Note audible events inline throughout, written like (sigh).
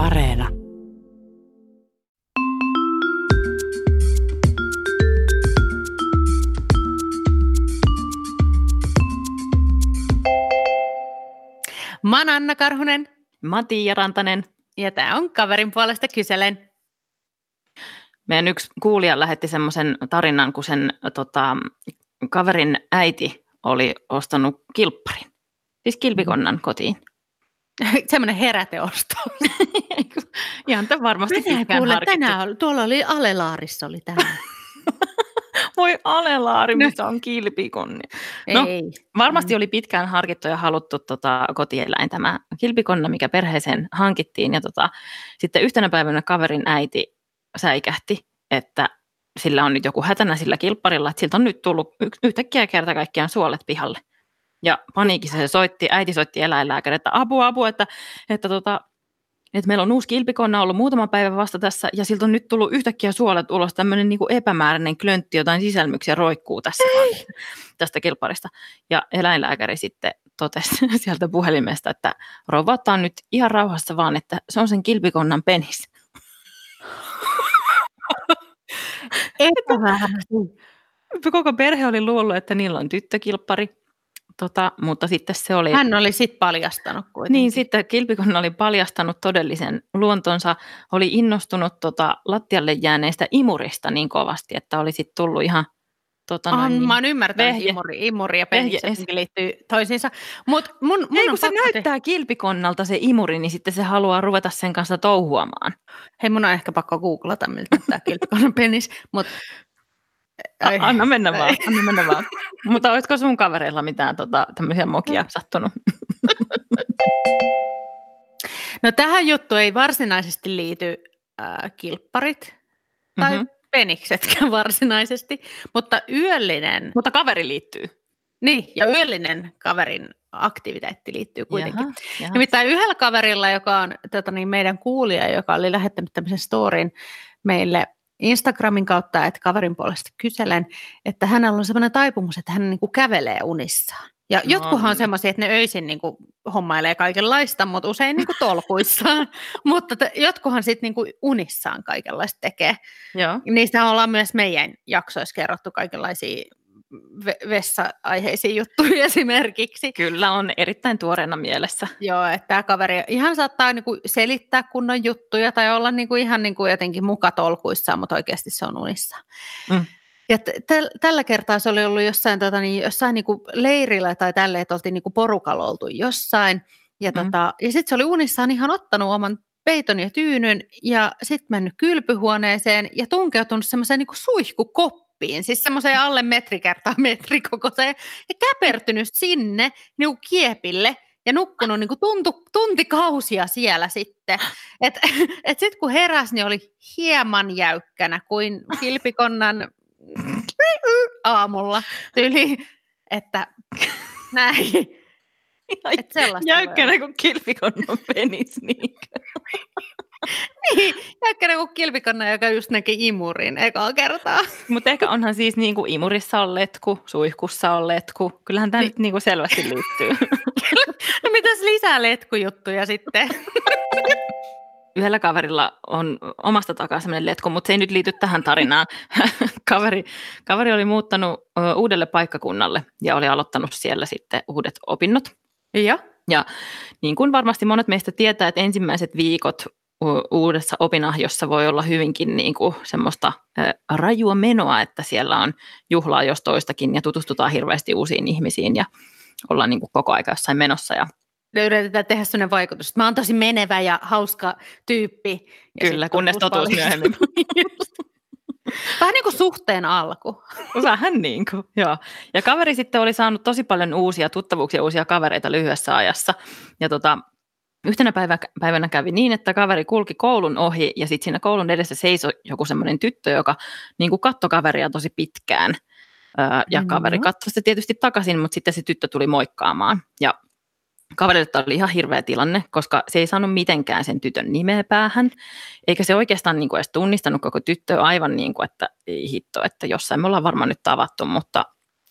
Areena. Mä oon Anna Karhunen Mä oon Tiia Rantanen. ja tää on kaverin puolesta kyselen. Meidän yksi kuulija lähetti semmoisen tarinan, kun sen tota, kaverin äiti oli ostanut kilpparin. Siis kilpikonnan kotiin. (laughs) Semmoinen heräteosto. (laughs) Ihan tämän varmasti Tänään, pitkään kuule, tänään oli, tuolla oli Alelaarissa oli tänään. (laughs) Voi alelaari, No. missä on kilpikonni. No, Ei. Varmasti Mm. oli pitkään harkittu ja haluttu tota, kotieläin tämä kilpikonna, mikä perheeseen hankittiin. Ja tota, sitten yhtenä päivänä kaverin äiti säikähti, että sillä on nyt joku hätänä sillä kilpparilla, että siltä on nyt tullut yhtäkkiä kerta kaikkiaan suolet pihalle. Ja paniikissa se soitti, äiti soitti eläinlääkäri, että apua, apua, että, että, tota, että meillä on uusi kilpikonna ollut muutama päivä vasta tässä, ja siltä on nyt tullut yhtäkkiä suolet ulos, tämmöinen niin epämääräinen klöntti, jotain sisälmyksiä roikkuu tässä tästä kilpparista. Ja eläinlääkäri sitten totesi (laughs) sieltä puhelimesta, että rouva nyt ihan rauhassa vaan, että se on sen kilpikonnan penis. Koko perhe oli luullut, että niillä on tyttökilppari, tota, mutta sitten se oli... Hän oli sit paljastanut kuitenkin. Niin, sitten kilpikonna oli paljastanut todellisen luontonsa, oli innostunut tota, lattialle jääneistä imurista niin kovasti, että oli sitten tullut ihan... Tota, Ah, noin, niin, mä oon ymmärtänyt, vehje- että imuri, imuri ja penikset liittyy toisiinsa. Mutta mun, mun Ei, kun se pakko te- näyttää kilpikonnalta se imuri, niin sitten se haluaa ruveta sen kanssa touhuamaan. Hei, mun on ehkä pakko googlata, miltä tämä kilpikonnan penis. Mut, A- Anna mennä vaan, anna mennä vaan. (laughs) Mutta olisiko sun kavereilla mitään tota, tämmöisiä mokia sattunut? (laughs) No tähän juttuun ei varsinaisesti liity äh, kilpparit tai Mhm. mm-hmm. peniksetkään (laughs) varsinaisesti, mutta yöllinen, Mutta kaveri liittyy. niin, ja yöllinen kaverin aktiviteetti liittyy kuitenkin. Jaha, jaha. Nimittäin yhdellä kaverilla, joka on tota niin, meidän kuulija, joka oli lähettänyt tämmöisen storin meille Instagramin kautta, että kaverin puolesta kyselen, että hänellä on semmoinen taipumus, että hän niin kuin kävelee unissaan. Ja No jotkuhan on niin. semmoisia, että ne öisin niin kuin hommailee kaikenlaista, mutta usein niin kuin (laughs) tolkuissaan. mutta te, jotkuhan sitten niin kuin unissaan kaikenlaista tekee. Joo. Niistä ollaan myös meidän jaksoissa kerrottu kaikenlaisia ve- vessa-aiheisia juttuja (laughs) esimerkiksi. Kyllä on erittäin tuoreena mielessä. Joo, että tämä kaveri ihan saattaa niinku selittää kunnon juttuja tai olla niinku ihan niinku jotenkin mukatolkuissaan, mutta oikeasti se on unissa. Mm. Ja t- täl- tällä kertaa se oli ollut jossain, tota, niin, jossain niinku leirillä tai tälleen, että oltiin niinku porukalla oltu jossain. Ja, Mm. tota, ja sitten se oli unissaan ihan ottanut oman peiton ja tyynyn ja sitten mennyt kylpyhuoneeseen ja tunkeutunut semmoiseen niinku suihkukoppiin, siis semmoiseen alle metri kertaa (laughs) metri kokoiseen ja käpertynyt sinne niinku kiepille ja nukkunut niinku tuntu, tuntikausia siellä sitten. Et, (laughs) et sitten kun heräsi, niin oli hieman jäykkänä kuin kilpikonnan (laughs) aamulla tyli, että näin. Et Jäykkänä kuin kilpikonnon penis. Niin. (laughs) Niin, jäykkänä kuin kilpikonna, joka just näki imurin ekaa kertaa. Mutta ehkä onhan siis niin kuin imurissa on letku, suihkussa on letku. Kyllähän tämä Niin. nyt niin kuin selvästi liittyy. (laughs) No mitäs lisää letkujuttuja sitten? (laughs) Yhdellä kaverilla on omasta takaa sellainen letku, mutta se ei nyt liity tähän tarinaan. kaveri, kaveri oli muuttanut uudelle paikkakunnalle ja oli aloittanut siellä sitten uudet opinnot. Joo. Ja niin kuin varmasti monet meistä tietää, että ensimmäiset viikot uudessa opinahjossa voi olla hyvinkin niin kuin semmoista rajua menoa, että siellä on juhlaa jos toistakin ja tutustutaan hirveästi uusiin ihmisiin ja ollaan niin kuin koko aika jossain menossa. Ja Me yritetään tehdä sellainen vaikutus, että mä oon tosi menevä ja hauska tyyppi. Ja kyllä, kunnes totuus myöhemmin. (laughs) Vähän niin kuin suhteen alku. (laughs) Vähän niin kuin, joo. Ja kaveri sitten oli saanut tosi paljon uusia tuttavuuksia, uusia kavereita lyhyessä ajassa. Ja tota, yhtenä päivä, päivänä kävi niin, että kaveri kulki koulun ohi ja sitten siinä koulun edessä seisoi joku semmoinen tyttö, joka niin kuin katsoi kaveria tosi pitkään. Ja Mm. kaveri katsoi sitä tietysti takaisin, mutta sitten se tyttö tuli moikkaamaan. Ja kaverille tämä oli ihan hirveä tilanne, koska se ei saanut mitenkään sen tytön nimeä päähän, eikä se oikeastaan niin kuin edes tunnistanut koko tyttöä aivan niin kuin, että ei hitto, että jossain me ollaan varmaan nyt tavattu, mutta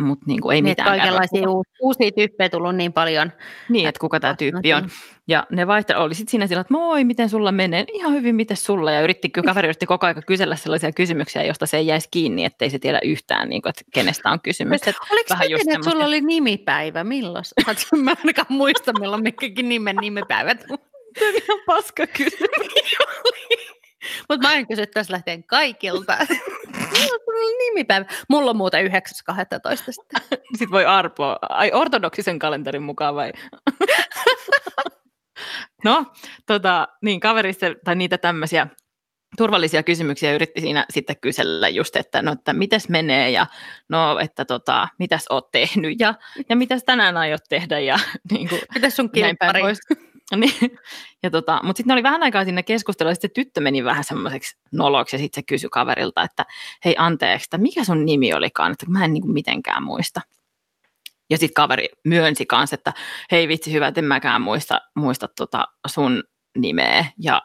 mutta niin kuin ei Niin, mitään kaikenlaisia eroa. uusia, tyyppejä tullut niin paljon. Niin, että kuka tämä tyyppi on. Ja ne vaihtelu oli sitten siinä sillä, että moi, miten sulla menee? Ihan hyvin, miten sulla? Ja yritti, kaveri yritti koko ajan kysellä sellaisia kysymyksiä, josta se ei jäisi kiinni, ettei se tiedä yhtään, niin kuin, että kenestä on kysymys. Et Oliko vähän miten, että sulla oli nimipäivä? Milloin? (laughs) Mä en ainakaan muista, milloin mikäkin nimen nimipäivät. ihan paska kysymys. (laughs) Mutta mä en kysy tässä lähtien kaikilta. Nimipäivä? Mulla on muuten 9.12. sitten. (laughs) Sitten voi arpoa. Ai ortodoksisen kalenterin mukaan vai? (laughs) no, tota, niin kaverista, tai niitä tämmöisiä turvallisia kysymyksiä yritti siinä sitten kysellä just, että no, että mitäs menee ja no, että tota, mitäs oot tehnyt ja, ja mitäs tänään aiot tehdä ja (laughs) niin kuin, Mitäs sun kilppari? (laughs) Niin, ja tota, mutta sitten ne oli vähän aikaa siinä keskustelua, ja sitten tyttö meni vähän semmoiseksi noloksi, ja sitten se kysyi kaverilta, että hei anteeksi, että mikä sun nimi olikaan, että mä en niin mitenkään muista. Ja sitten kaveri myönsi kanssa, että hei vitsi hyvä, että en mäkään muista, muista tota sun nimeä, ja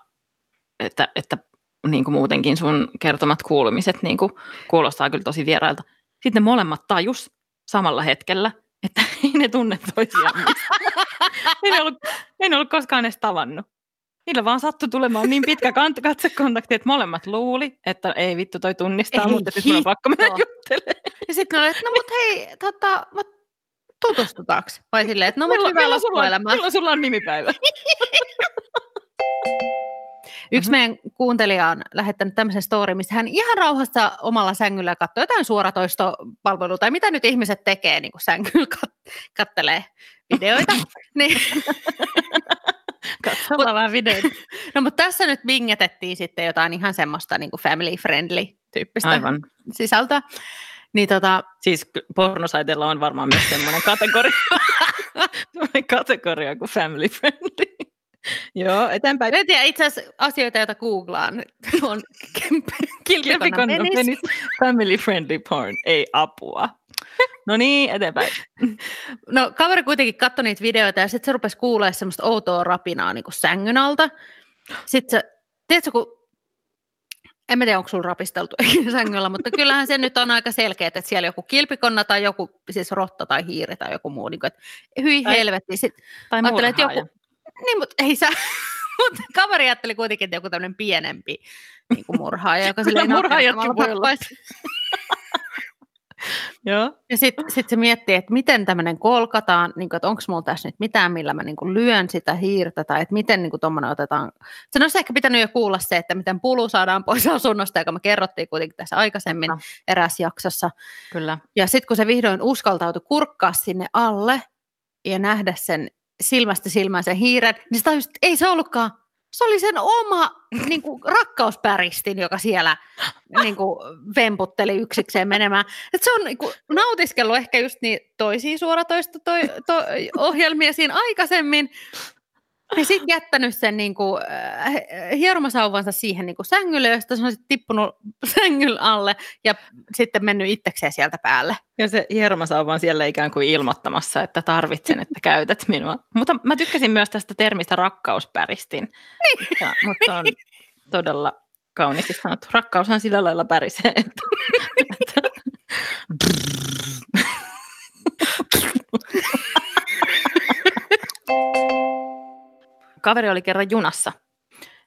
että, että niin kuin muutenkin sun kertomat kuulumiset niin kuin kuulostaa kyllä tosi vierailta. Sitten ne molemmat tajus samalla hetkellä, että (laughs) ei ne tunne toisiaan (laughs) (laughs) ne ollut, ei ne ollut koskaan edes tavannut. Niillä vaan sattui tulemaan niin pitkä katsekontakti, että molemmat luuli, että ei vittu toi tunnistaa, Ei mutta nyt on pakko mennä juttelemaan. Ja sitten oli, että no mut hei, tota, mut tutustutaanko? Vai silleen, että no mut milloin, hyvää loppuelämää. milloin sulla on nimipäivä? (laughs) Yksi Mhm. meidän kuuntelija on lähettänyt tämmöisen story, missä hän ihan rauhassa omalla sängyllä katsoo jotain suoratoistopalvelua, tai mitä nyt ihmiset tekee, niin kuin sängyllä kat- kattelee videoita. (laughs) niin, (laughs) Katsotaan vähän videoita. (laughs) no mutta tässä nyt vingetettiin sitten jotain ihan semmoista niin kuin family friendly tyyppistä Aivan. sisältöä. Niin tota, Siis pornosaiteilla on varmaan myös semmoinen kategoria, kategoria kuin family friendly. Joo, eteenpäin. en tiedä, itse asiassa asioita, joita googlaan, on kilpikonna penis, family friendly porn, ei apua. No niin, eteenpäin. (laughs) No kaveri kuitenkin katsoi niitä videoita ja sitten se rupesi kuulemaan semmoista outoa rapinaa niin kuin sängyn alta. Sitten se, tiedätkö, kun en mä tiedä, onko sulla rapisteltu (laughs) sängyllä, mutta kyllähän se nyt on aika selkeä, että siellä joku kilpikonna tai joku, siis rotta tai hiiri tai joku muu, niin kuin, että hyi Tai- helvetti. Sitten Tai että joku, niin, mutta ei sä, (laughs) mutta kaveri ajatteli kuitenkin, että joku tämmöinen pienempi niin kuin murhaaja, joka silleen murhaajatkin voi olla. (laughs) Joo. Ja sitten sit se miettii, että miten tämmöinen kolkataan, niin kuin, että onko mulla tässä nyt mitään, millä mä niin kuin lyön sitä hiirtä, tai että miten niin tuommoinen otetaan. Sen olisi ehkä pitänyt jo kuulla se, että miten pulu saadaan pois asunnosta, joka me kerrottiin kuitenkin tässä aikaisemmin eräs jaksossa. Kyllä. Ja sitten kun se vihdoin uskaltautui kurkkaa sinne alle ja nähdä sen silmästä silmään sen hiiren, niin se tajusi, että ei se ollutkaan. Se oli sen oma niin kuin, rakkauspäristin, joka siellä niin kuin, vemputteli yksikseen menemään. Et se on niin kuin, nautiskellut ehkä just niin toisia suoratoista toi, to, ohjelmia siinä aikaisemmin. Ja sitten jättänyt sen niin kuin, äh, hieromasauvansa siihen niin kuin sängylle, josta se on sitten tippunut (laughs) sängyn alle ja sitten mennyt itsekseen sieltä päälle. Ja se hieromasauva on siellä ikään kuin ilmoittamassa, että tarvitsen, että käytät minua. Mutta mä tykkäsin myös tästä termistä rakkauspäristin. Niin. Ja, mutta se on todella kauniisti sanottu. Rakkaushan sillä lailla pärisee. Että, että, (laughs) Kaveri oli kerran junassa.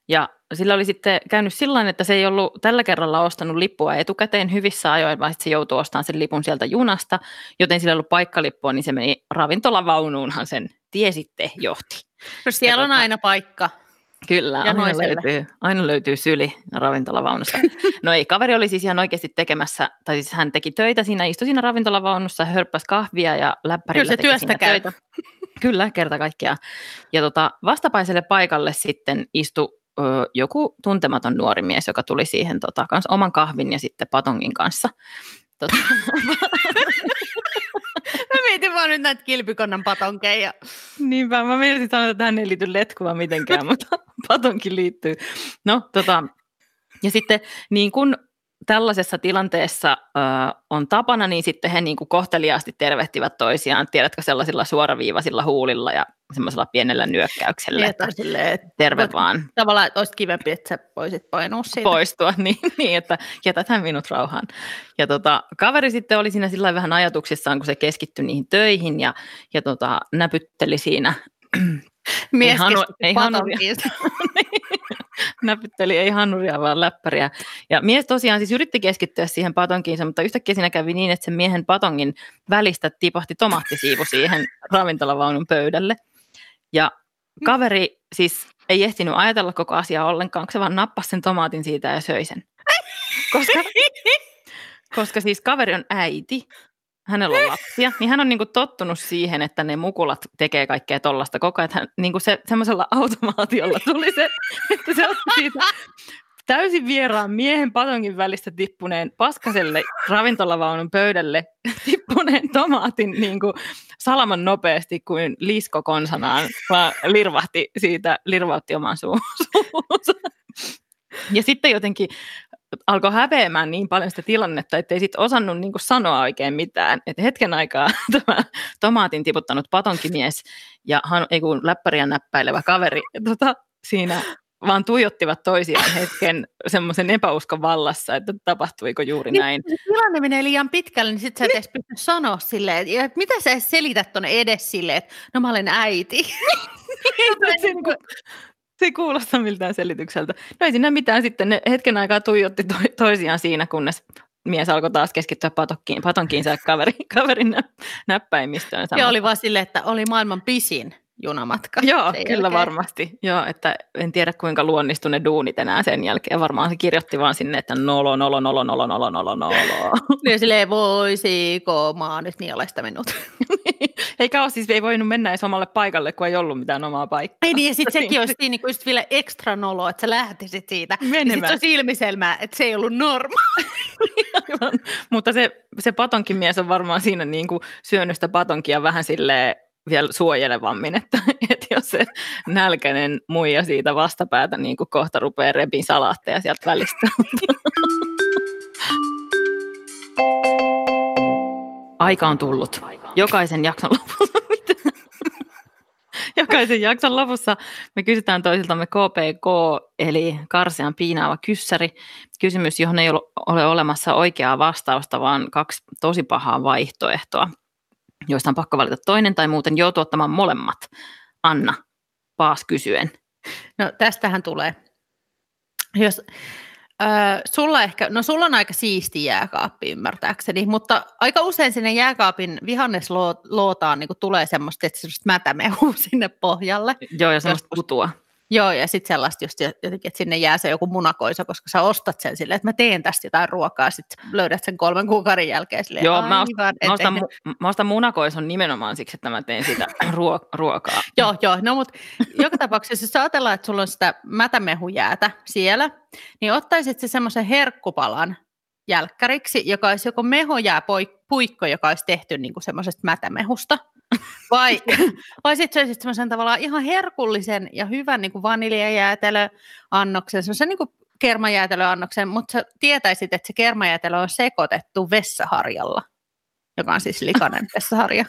Ja sillä oli sitten käynyt sillä että se ei ollut tällä kerralla ostanut lippua etukäteen hyvissä ajoin, vaan sitten se joutui ostamaan sen lipun sieltä junasta, joten sillä ei ollut paikkalippua, niin se meni ravintolavaunuunhan sen tie sitten johti. No siellä on tota- aina paikka. Kyllä, Ja aina noiselle. löytyy, aina löytyy syli ravintolavaunusta. No ei, kaveri oli siis ihan oikeasti tekemässä, tai siis hän teki töitä siinä, istui siinä ravintolavaunussa, hörppäsi kahvia ja läppärillä Kyllä se teki työstä käy. töitä. Kyllä, kerta kaikkiaan. Ja tota, vastapaiselle paikalle sitten istui ö, joku tuntematon nuori mies, joka tuli siihen tota, kans oman kahvin ja sitten patongin kanssa. Tota, (laughs) Mä mietin vaan nyt näitä kilpikonnan patonkeja. Niinpä, mä menisin sanoa, että tähän ei liity letkuva mitenkään, mutta (laughs) patonkin liittyy. No, tota, ja sitten niin kuin tällaisessa tilanteessa ö, on tapana, niin sitten he niin kuin kohteliaasti tervehtivät toisiaan, tiedätkö, sellaisilla suoraviivaisilla huulilla ja semmoisella pienellä nyökkäyksellä. Niin, että silleen, että terve voit- vaan tavallaan että olisi kivempi, että sä voisit painua siitä. poistua, (laughs) niin, niin että jätäthän minut rauhaan. Ja tota, kaveri sitten oli siinä sillä vähän ajatuksissaan, kun se keskittyi niihin töihin ja, ja tota, näpytteli siinä, (clears throat) Mies Ei hanu- ei hanuria. (laughs) (laughs) näpytteli ei hannuria, vaan läppäriä. Ja mies tosiaan siis yritti keskittyä siihen patonkiinsa, mutta yhtäkkiä siinä kävi niin, että sen miehen patongin välistä tipahti tomaattisiivu siihen ravintolavaunun pöydälle. Ja kaveri siis ei ehtinyt ajatella koko asiaa ollenkaan, se vaan nappasi sen tomaatin siitä ja söi sen. Koska, koska siis kaveri on äiti, hänellä on lapsia, niin hän on niinku tottunut siihen, että ne mukulat tekee kaikkea tollasta koko ajan. Hän, niinku se, semmoisella automaatiolla tuli se, että se otti siitä täysin vieraan miehen patonkin välistä tippuneen paskaselle ravintolavaunun pöydälle tippuneen tomaatin niin kuin salaman nopeasti kuin lisko konsanaan, vaan lirvahti siitä, lirvautti oman suu- suunsa. Ja sitten jotenkin alkoi häpeämään niin paljon sitä tilannetta, ettei sitten osannut niin kuin sanoa oikein mitään. Et hetken aikaa (laughs) tämä tomaatin tiputtanut patonkimies ja han, ei kun läppäriä näppäilevä kaveri tota, siinä vaan tuijottivat toisiaan hetken semmoisen epäuskon vallassa, että tapahtuiko juuri Niin, näin. tilanne menee liian pitkälle, niin sit sä et edes pysty sanoa silleen, että mitä sä edes selität tuonne edes silleen, että no mä olen äiti. Ei, (laughs) se, niinku, se ei kuulosta miltään selitykseltä. No ei siinä mitään sitten, ne hetken aikaa tuijotti to, toisiaan siinä, kunnes mies alkoi taas keskittyä patokkiin, patonkiinsa ja kaveri, (laughs) kaverin nä, näppäimistöön. Ja oli vaan silleen, että oli maailman pisin junamatka. Joo, kyllä jälkeen. varmasti. Joo, että en tiedä kuinka luonnistu ne duunit enää sen jälkeen. Varmaan se kirjoitti vaan sinne, että nolo, nolo, nolo, nolo, nolo, nolo, nolo. (laughs) Niin silleen, voisiko mä oon nyt niolesta minut. (laughs) Eikä ole siis, ei voinut mennä edes omalle paikalle, kun ei ollut mitään omaa paikkaa. Ei niin, ja sitten (laughs) sekin olisi niin kuin just vielä ekstra nolo, että sä lähtisit siitä. Ja Menemään. sitten se olisi ilmiselmää, että se ei ollut normaali. Mutta se, se patonkin mies on varmaan siinä niin kuin syönyt sitä patonkia vähän sille vielä suojelevammin, että, (laughs) että jos se nälkäinen muija siitä vastapäätä niin kuin kohta rupeaa repin salaatteja sieltä välistä. (laughs) Aika on tullut. Jokaisen jakson lopussa. (laughs) Jokaisen jakson lopussa me kysytään toisiltamme KPK, eli karsean piinaava kyssäri. Kysymys, johon ei ole olemassa oikeaa vastausta, vaan kaksi tosi pahaa vaihtoehtoa, joista on pakko valita toinen tai muuten joutuu ottamaan molemmat. Anna, paas kysyen. No tästähän tulee. Jos, äh, sulla ehkä, no sulla on aika siisti jääkaappi ymmärtääkseni, mutta aika usein sinne jääkaapin vihanneslootaan niin tulee semmoista, että semmoista mätämehua (laughs) sinne pohjalle. Joo, ja semmoista kutua. Joo, ja sitten sellaista just jotenkin, että sinne jää se joku munakoisa, koska sä ostat sen silleen, että mä teen tästä jotain ruokaa, sitten löydät sen kolmen kuukauden jälkeen silleen, Joo, mä, ost, aivan, et mä, ostan, mu- mä ostan munakoison nimenomaan siksi, että mä teen sitä (laughs) ruo- ruokaa. Joo, joo. No mutta joka tapauksessa, jos ajatellaan, että sulla on sitä mätämehujäätä siellä, niin ottaisit se semmoisen herkkupalan jälkkäriksi, joka olisi joko mehojää poi- puikko, joka olisi tehty niin kuin semmoisesta mätämehusta, vai, (laughs) vai sitten söisit semmoisen tavallaan ihan herkullisen ja hyvän niin kuin vaniljajäätelöannoksen, semmoisen niin kuin kermajäätelöannoksen, mutta sä tietäisit, että se kermajäätelö on sekoitettu vessaharjalla, joka on siis likainen (laughs) vessaharja.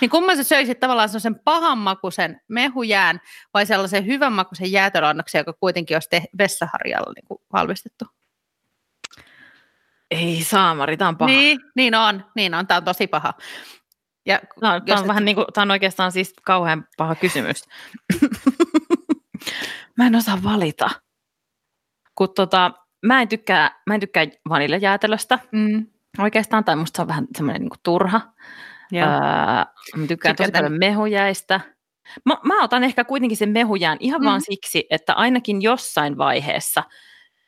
Niin kumman sä söisit tavallaan sellaisen pahanmakuisen mehujään vai sellaisen hyvänmakuisen jäätelöannoksen, joka kuitenkin olisi te- vessaharjalla niin kuin valmistettu? Ei saamari, tämä on paha. Niin, niin on, niin on, tämä on tosi paha. Ja Jos tämä on, et- vähän niin kuin, tämä on oikeastaan siis kauhean paha kysymys. (laughs) mä en osaa valita. Kun tota, mä en tykkää, mä en tykkää vaniljajäätelöstä mm, oikeastaan, tai musta se on vähän semmoinen niin turha. joo. Öö, mä tykkään tosi paljon mehujäistä. Mä, mä otan ehkä kuitenkin sen mehujään ihan mm. vaan siksi, että ainakin jossain vaiheessa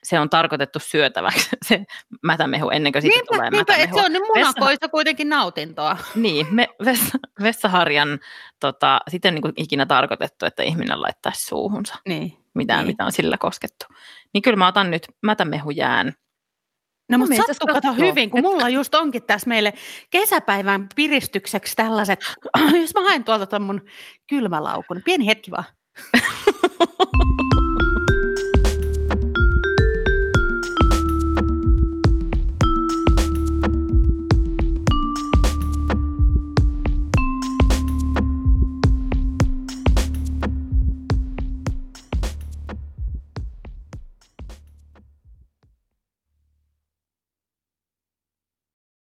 se on tarkoitettu syötäväksi, (laughs) se mätämehu, ennen kuin siitä Niinpä, tulee niinpä että mätämehu. se on niin munakoissa kuitenkin nautintoa. (laughs) Niin, me, vessa, vessaharjan, tota, sitä on niin kuin ikinä tarkoitettu, että ihminen laittaisi suuhunsa Niin. mitään, Niin. mitä on sillä koskettu. Niin kyllä mä otan nyt mätämehujään. No mutta sattuu kato hyvin, kun mulla just onkin tässä meille kesäpäivän piristykseksi tällaiset, (clears throat) jos mä haen tuolta ton mun kylmälaukun, pieni hetki vaan. (laughs)